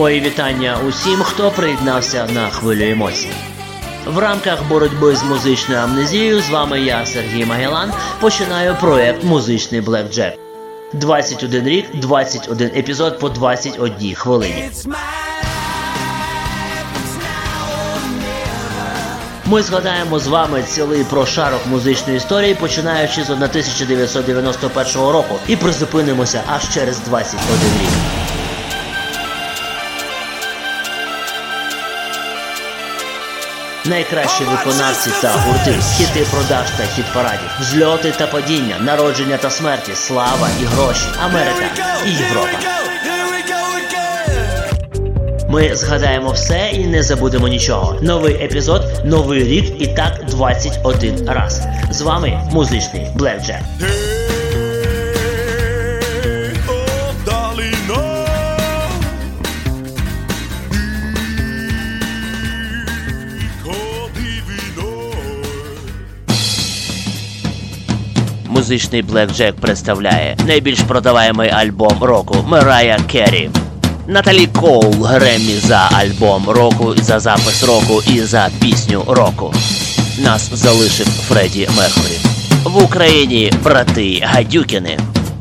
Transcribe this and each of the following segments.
Мої вітання усім, хто приєднався на хвилю емоцій. В рамках боротьби з музичною амнезією з вами я, Сергій Магелан, починаю проект Музичний Блекджек. 21 рік, 21 епізод по 21 хвилині. Ми згадаємо з вами цілий прошарок музичної історії, починаючи з 1991 року, і призупинимося аж через 21 рік. Найкращі виконавці та гурти, хіти продаж та хіт парадів, взльоти та падіння, народження та смерті, слава і гроші, Америка і Європа. Ми згадаємо все і не забудемо нічого. Новий епізод, новий рік і так 21 раз. З вами музичний Блекджек. Музичний Блекджек представляє найбільш продаваємий альбом року Мерая Керрі. Наталі Коул Греммі за альбом року, за запис року і за пісню року. Нас залишив Фредді Меркурі. В Україні брати Гадюкіни.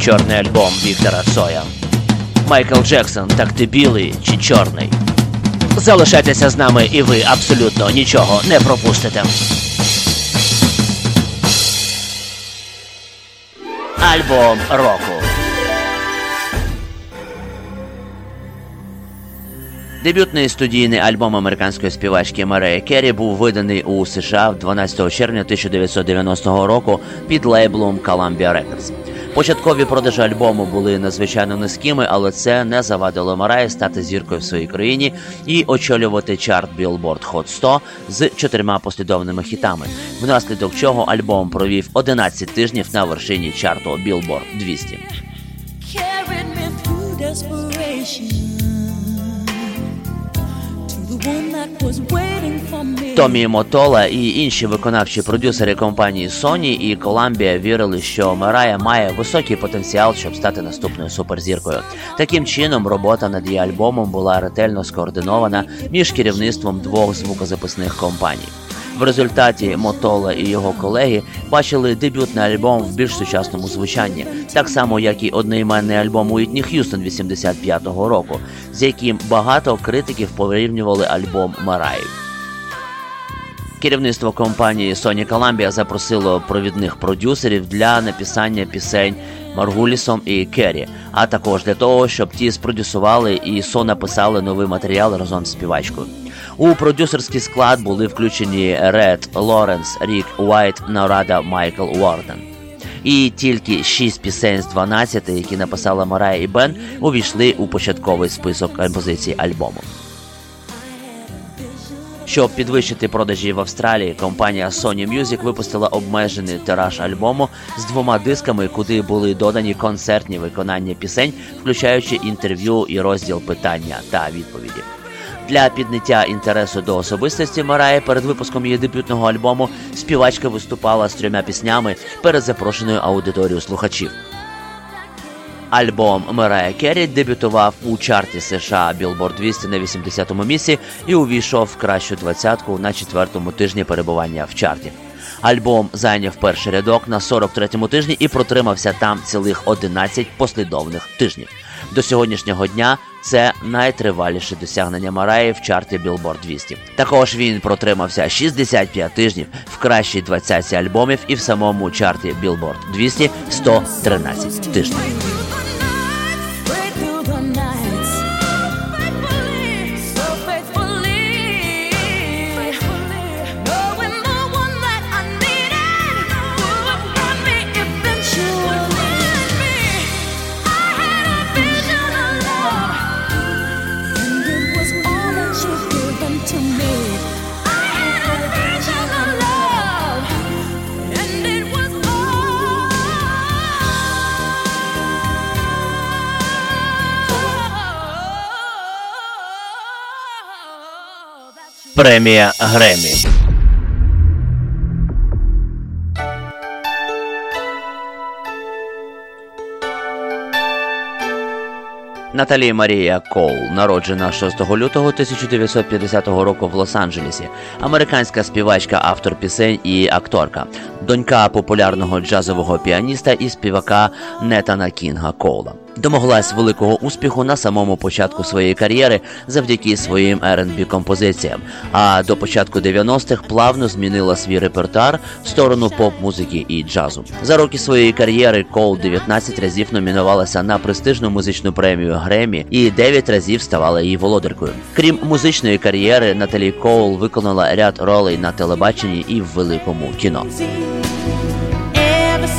Чорний альбом Віктора Соя. Майкл Джексон, так ти білий чи чорний. Залишайтеся з нами, і ви абсолютно нічого не пропустите. Альбом року. Дебютний студійний альбом американської співачки Марея Керрі був виданий у США 12 червня 1990 року під лейблом Columbia Records. Початкові продажі альбому були надзвичайно низькими, але це не завадило Мараї стати зіркою в своїй країні і очолювати чарт Billboard Hot 100 з чотирма послідовними хітами, внаслідок чого альбом провів 11 тижнів на вершині чарту Billboard 200. Томі Мотола і інші виконавчі продюсери компанії Sony і Columbia вірили, що Марая має високий потенціал, щоб стати наступною суперзіркою. Таким чином, робота над її альбомом була ретельно скоординована між керівництвом двох звукозаписних компаній. В результаті Мотола і його колеги бачили дебютний альбом в більш сучасному звучанні, так само як і одноіменний альбом Уітні Х'юстон 85-го року, з яким багато критиків порівнювали альбом Мараї. Керівництво компанії Sony Columbia запросило провідних продюсерів для написання пісень Маргулісом і Керрі, а також для того, щоб ті спродюсували і сонаписали новий матеріал разом з співачкою. У продюсерський склад були включені Ред Лоренс, Рік Уайт, Нарада Майкл Уорден. І тільки шість пісень з 12, які написала Марая і Бен, увійшли у початковий список композицій альбому. Щоб підвищити продажі в Австралії, компанія Sony Music випустила обмежений тираж альбому з двома дисками, куди були додані концертні виконання пісень, включаючи інтерв'ю і розділ питання та відповіді. Для підняття інтересу до особистості Мараї перед випуском її дебютного альбому співачка виступала з трьома піснями перед запрошеною аудиторією слухачів. Альбом Мерая Керрі дебютував у чарті США Billboard 200 на 80-му місці і увійшов в кращу двадцятку на четвертому тижні перебування в чарті. Альбом зайняв перший рядок на 43-му тижні і протримався там цілих 11 послідовних тижнів. До сьогоднішнього дня це найтриваліше досягнення Мараї в чарті Billboard 200. Також він протримався 65 тижнів в кращій двадцятці альбомів і в самому чарті Billboard 200 113 тижнів. Премія Гремі. Наталі Марія Коул, народжена 6 лютого 1950 року в Лос-Анджелесі, американська співачка, автор пісень і акторка, донька популярного джазового піаніста і співака Нетана Кінга Коула домоглась великого успіху на самому початку своєї кар'єри завдяки своїм R&B композиціям. А до початку 90-х плавно змінила свій репертуар в сторону поп-музики і джазу. За роки своєї кар'єри Коул 19 разів номінувалася на престижну музичну премію Гремі і 9 разів ставала її володаркою. Крім музичної кар'єри, Наталі Коул виконала ряд ролей на телебаченні і в великому кіно.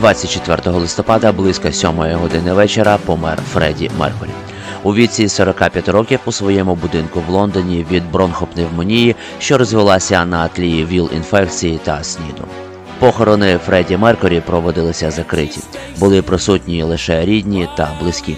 «24 листопада близько 7 години вечора помер Фредді Меркурі. У віці 45 років у своєму будинку в Лондоні від бронхопневмонії, що розвелася на тлі віл-інфекції та сніду. Похорони Фредді Меркурі проводилися закриті, були присутні лише рідні та близькі.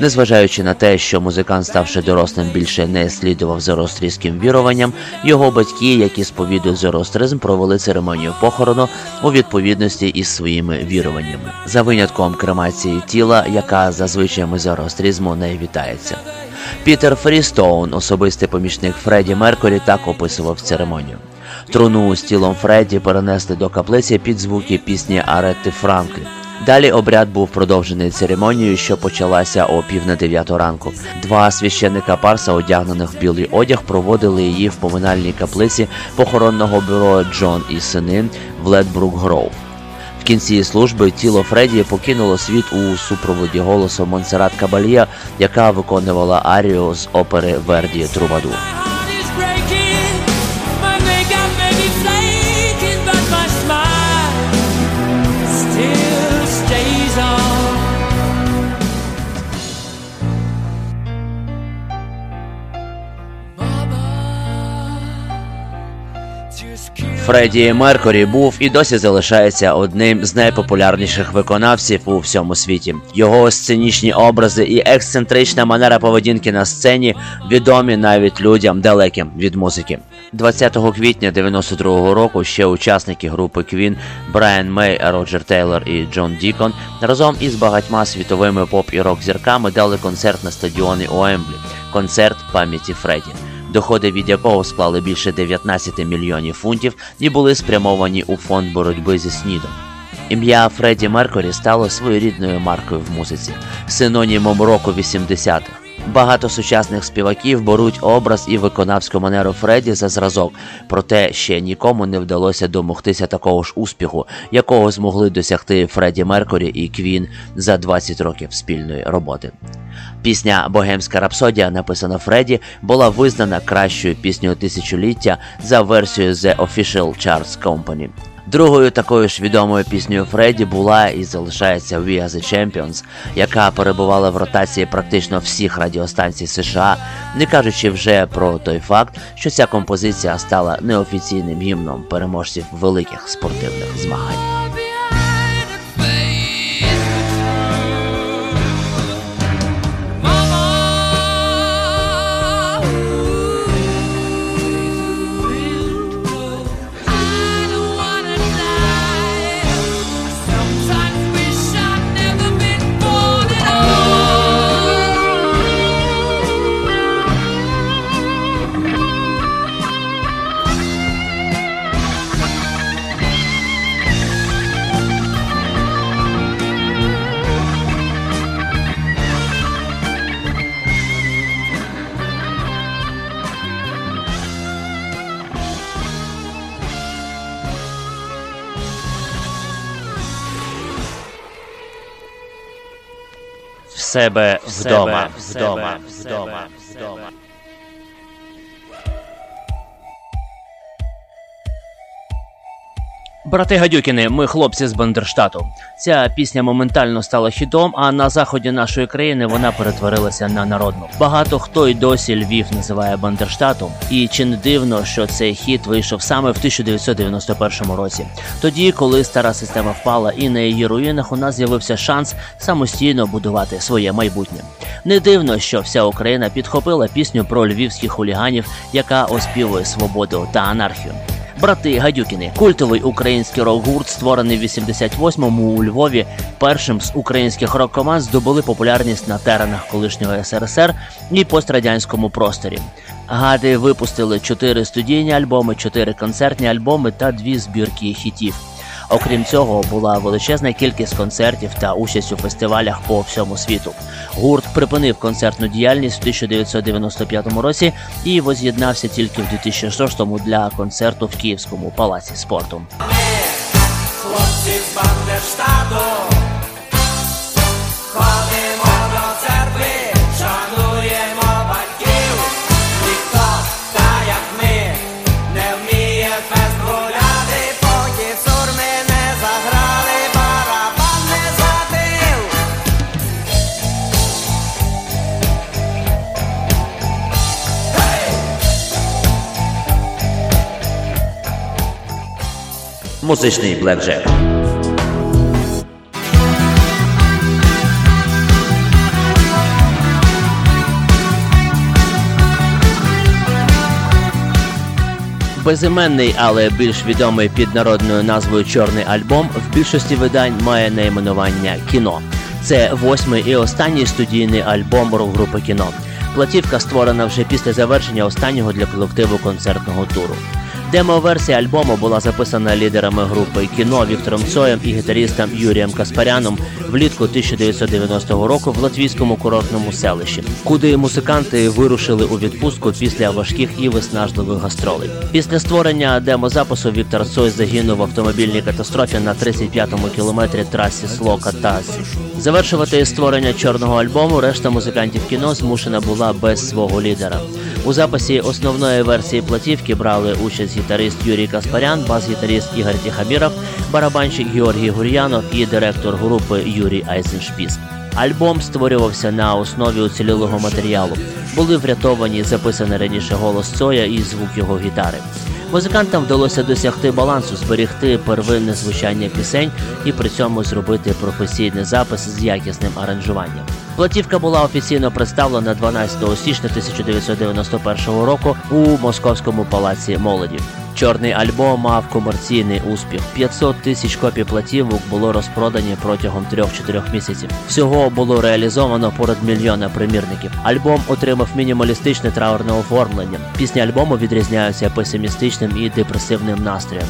Незважаючи на те, що музикант, ставши дорослим, більше не слідував зороастрійським віруванням, його батьки, які сповідують зороастризм, провели церемонію похорону у відповідності із своїми віруваннями, за винятком кремації тіла, яка за звичаями зороастризму не вітається. Пітер Фрістоун, особистий помічник Фредді Меркурі, так описував церемонію. Труну з тілом Фредді перенесли до каплиці під звуки пісні Аретти Франклі. Далі обряд був продовжений церемонією, що почалася о пів на дев'яту ранку. Два священника парса, одягнених в білий одяг, проводили її в поминальній каплиці похоронного бюро Джон і сини в Ледбрук Гроув. В кінці служби тіло Фредді покинуло світ у супроводі голосу Монсерат Кабалія, яка виконувала арію з опери Верді Трубадур. Фредді Меркурі був і досі залишається одним з найпопулярніших виконавців у всьому світі. Його сценічні образи і ексцентрична манера поведінки на сцені відомі навіть людям далеким від музики. 20 квітня 92-го року ще учасники групи Квін Брайан Мей, Роджер Тейлор і Джон Дікон разом із багатьма світовими поп і рок зірками дали концерт на стадіоні Оемблі. Концерт пам'яті Фредді доходи від якого склали більше 19 мільйонів фунтів і були спрямовані у фонд боротьби зі снідом. Ім'я Фредді Меркурі стало своєрідною маркою в музиці, синонімом року 80-х. Багато сучасних співаків беруть образ і виконавську манеру Фредді за зразок, проте ще нікому не вдалося домогтися такого ж успіху, якого змогли досягти Фредді Меркурі і Квін за 20 років спільної роботи. Пісня Богемська рапсодія, написана Фредді, була визнана кращою піснею тисячоліття за версією The Official Charts Company. Другою такою ж відомою піснею Фредді була і залишається We Are The Champions, яка перебувала в ротації практично всіх радіостанцій США, не кажучи вже про той факт, що ця композиція стала неофіційним гімном переможців великих спортивних змагань. sebe w doma, w doma, w doma, w doma. Брати Гадюкіни, ми хлопці з Бандерштату. Ця пісня моментально стала хітом, а на заході нашої країни вона перетворилася на народну. Багато хто й досі Львів називає Бандерштатом, і чи не дивно, що цей хіт вийшов саме в 1991 році. Тоді, коли стара система впала, і на її руїнах у нас з'явився шанс самостійно будувати своє майбутнє. Не дивно, що вся Україна підхопила пісню про львівських хуліганів, яка оспівує свободу та анархію. Брати Гадюкіни, культовий український рок-гурт, створений в 88-му у Львові, першим з українських рок-команд здобули популярність на теренах колишнього СРСР і пострадянському просторі. Гади випустили чотири студійні альбоми, чотири концертні альбоми та дві збірки хітів. Окрім цього, була величезна кількість концертів та участь у фестивалях по всьому світу. Гурт припинив концертну діяльність в 1995 році і воз'єднався тільки в 2006-му для концерту в Київському палаці спорту. Хлопці музичний блекджек. Безіменний, але більш відомий під народною назвою Чорний альбом в більшості видань має найменування кіно. Це восьмий і останній студійний альбом рок-групи кіно. Платівка створена вже після завершення останнього для колективу концертного туру. Демо-версія альбому була записана лідерами групи кіно Віктором Цоєм і гітарістом Юрієм Каспаряном влітку 1990 року в латвійському курортному селищі, куди музиканти вирушили у відпустку після важких і виснажливих гастролей. Після створення демозапису Віктор Цой загинув в автомобільній катастрофі на 35-му кілометрі трасі Слока Тазі. Завершувати створення чорного альбому решта музикантів кіно змушена була без свого лідера. У записі основної версії платівки брали участь гітарист Юрій Каспарян, бас-гітарист Ігор Тіхаміров, барабанщик Георгій Гур'янов і директор групи Юрій Айзеншпіс. Альбом створювався на основі уцілілого матеріалу. Були врятовані записаний раніше голос Цоя і звук його гітари. Музикантам вдалося досягти балансу, зберегти первинне звучання пісень і при цьому зробити професійний запис з якісним аранжуванням. Платівка була офіційно представлена 12 січня 1991 року у Московському палаці молоді. Чорний альбом мав комерційний успіх. 500 тисяч копій платівок було розпродані протягом 3-4 місяців. Всього було реалізовано понад мільйона примірників. Альбом отримав мінімалістичне траурне оформлення. Пісні альбому відрізняються песимістичним і депресивним настроєм.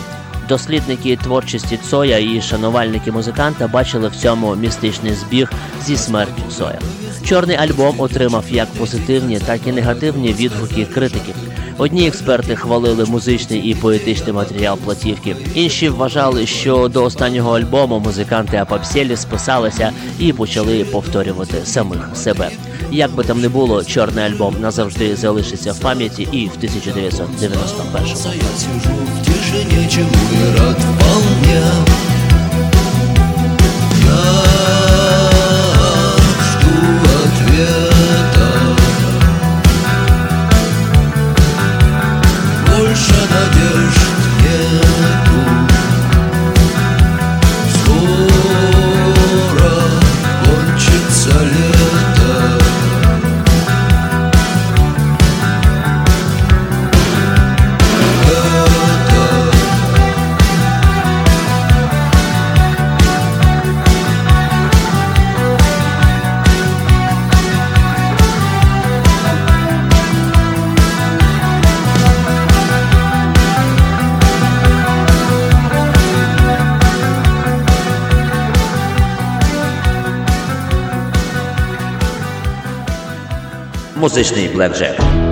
Дослідники творчості Цоя і шанувальники музиканта бачили в цьому містичний збіг зі смертю Цоя. Чорний альбом отримав як позитивні, так і негативні відгуки критиків. Одні експерти хвалили музичний і поетичний матеріал платівки, інші вважали, що до останнього альбому музиканти Апапсєлі списалися і почали повторювати самих себе. Як би там не було, чорний альбом назавжди залишиться в пам'яті і в 1991-му. Музичний блекджек.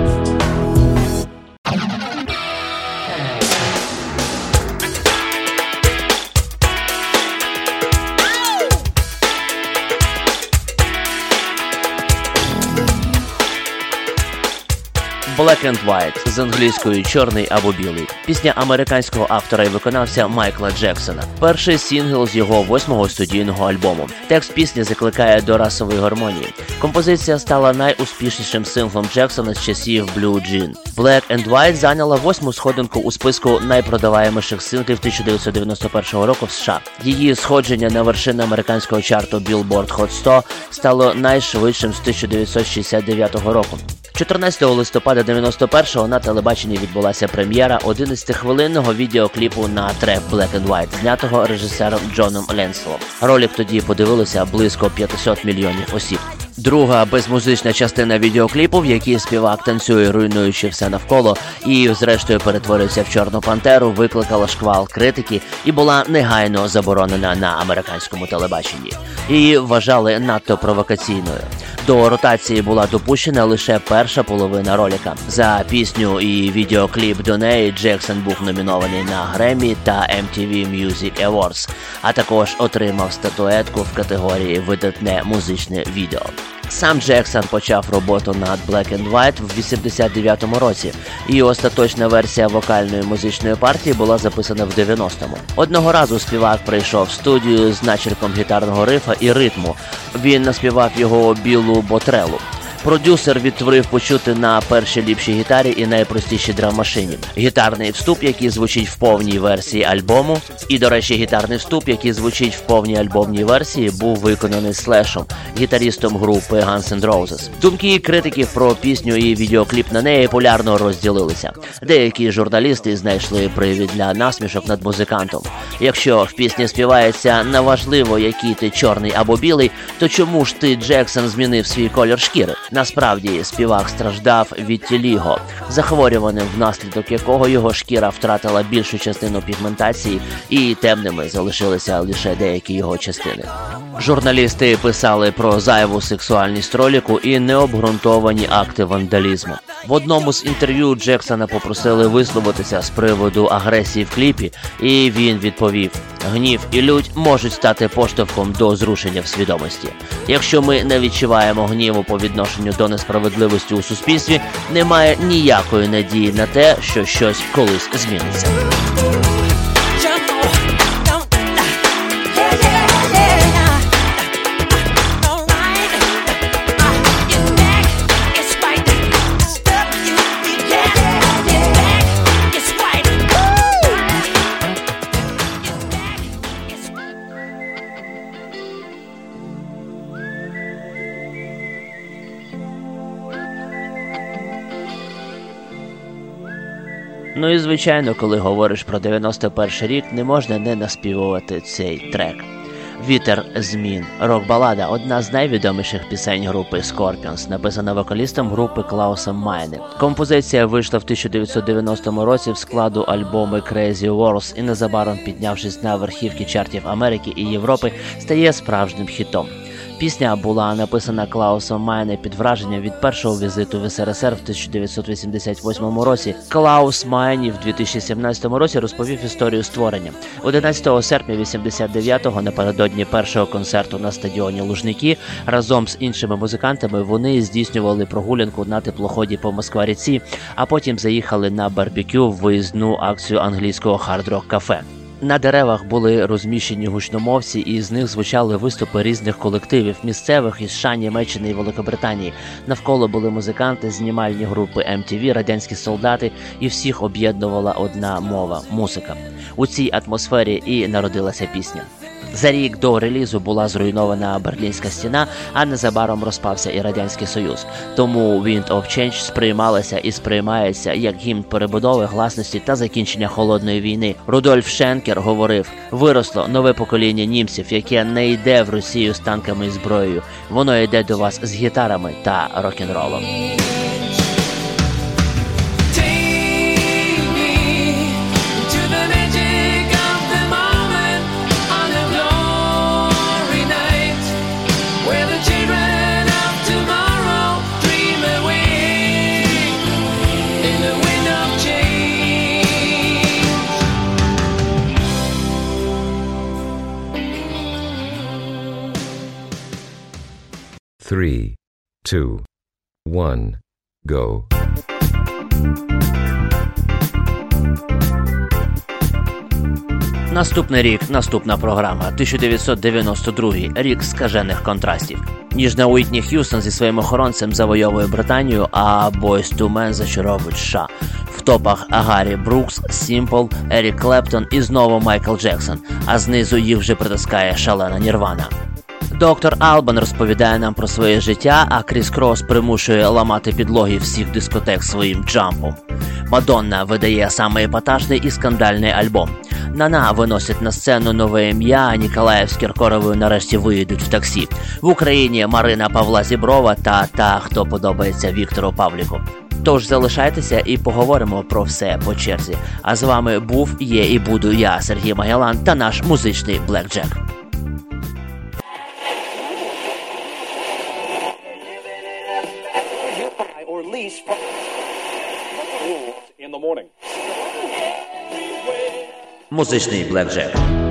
Black or White з англійської чорний або білий. Пісня американського автора і виконавця Майкла Джексона. Перший сінгл з його восьмого студійного альбому. Текст пісні закликає до расової гармонії. Композиція стала найуспішнішим синглом Джексона з часів Blue Jean. Black and White зайняла восьму сходинку у списку найпродаваєміших синглів 1991 року в США. Її сходження на вершину американського чарту Billboard Hot 100 стало найшвидшим з 1969 року. 14 листопада 91-го на телебаченні відбулася прем'єра 11-хвилинного відеокліпу на трек Black and White, знятого режисером Джоном Ленслом. Ролик тоді подивилося близько 500 мільйонів осіб. Друга безмузична частина відеокліпу, в якій співак танцює, руйнуючи все навколо, і, зрештою, перетворився в чорну пантеру, викликала шквал критики і була негайно заборонена на американському телебаченні. Її вважали надто провокаційною. До ротації була допущена лише перша половина ролика. За пісню і відеокліп до неї Джексон був номінований на Гремі та MTV Music Awards, а також отримав статуетку в категорії Видатне музичне відео. Сам Джексон почав роботу над Black and White в 89-му році, і остаточна версія вокальної музичної партії була записана в 90-му. Одного разу співак прийшов в студію з начерком гітарного рифа і ритму. Він наспівав його білу ботрелу. Продюсер відтворив почути на першій ліпшій гітарі і найпростішій драм-машині. Гітарний вступ, який звучить в повній версії альбому. І, до речі, гітарний вступ, який звучить в повній альбомній версії, був виконаний слешом, гітарістом групи Guns N' Roses. Думки критиків про пісню і відеокліп на неї полярно розділилися. Деякі журналісти знайшли привід для насмішок над музикантом. Якщо в пісні співається неважливо, який ти чорний або білий, то чому ж ти Джексон змінив свій колір шкіри? Насправді співак страждав від тіліго, захворюваним, внаслідок якого його шкіра втратила більшу частину пігментації, і темними залишилися лише деякі його частини. Журналісти писали про зайву сексуальність роліку і необґрунтовані акти вандалізму. В одному з інтерв'ю Джексона попросили висловитися з приводу агресії в кліпі, і він відповів: гнів і лють можуть стати поштовхом до зрушення в свідомості. Якщо ми не відчуваємо гніву по відношенню до несправедливості у суспільстві, немає ніякої надії на те, що щось колись зміниться. Ну і звичайно, коли говориш про 91 рік, не можна не наспівувати цей трек. Вітер змін. Рок-балада одна з найвідоміших пісень групи Scorpions, написана вокалістом групи Клаусом Майне. Композиція вийшла в 1990 році в складу альбому Crazy Worlds і незабаром піднявшись на верхівки чартів Америки і Європи, стає справжнім хітом. Пісня була написана Клаусом Майне під враженням від першого візиту в СРСР в 1988 році. Клаус Майні в 2017 році розповів історію створення 11 серпня 89-го напередодні першого концерту на стадіоні Лужники разом з іншими музикантами вони здійснювали прогулянку на теплоході по Москва-ріці, а потім заїхали на барбекю в виїзну акцію англійського Hard Rock Cafe. На деревах були розміщені гучномовці, і з них звучали виступи різних колективів місцевих із США, Німеччини і Великобританії. Навколо були музиканти, знімальні групи MTV, радянські солдати, і всіх об'єднувала одна мова музика. У цій атмосфері і народилася пісня. За рік до релізу була зруйнована Берлінська стіна, а незабаром розпався і радянський союз. Тому Wind of Change сприймалася і сприймається як гімн перебудови гласності та закінчення холодної війни. Рудольф Шенкер говорив: виросло нове покоління німців, яке не йде в Росію з танками і зброєю. Воно йде до вас з гітарами та рок-н-ролом. Three, two, one, go. Наступний рік, наступна програма, 1992 рік скажених контрастів. Ніжна Уітні Х'юстон зі своїм охоронцем завойовує Британію, а Boyz II Men зачаровують США. В топах Агарі Брукс, Сімпл, Ерік Клептон і знову Майкл Джексон. А знизу їх вже притискає шалена Нірвана. Доктор Албан розповідає нам про своє життя, а Кріс Крос примушує ламати підлоги всіх дискотек своїм джампом. Мадонна видає саме епатажний і скандальний альбом. Нана виносить на сцену нове ім'я. а Ніколаєв з Кіркоровою нарешті виїдуть в таксі. В Україні Марина Павла Зіброва та та, хто подобається Віктору Павліку. Тож залишайтеся і поговоримо про все по черзі. А з вами був, є і буду я, Сергій Магелан, та наш музичний Блекджек. Morning. Музичний Блекджек.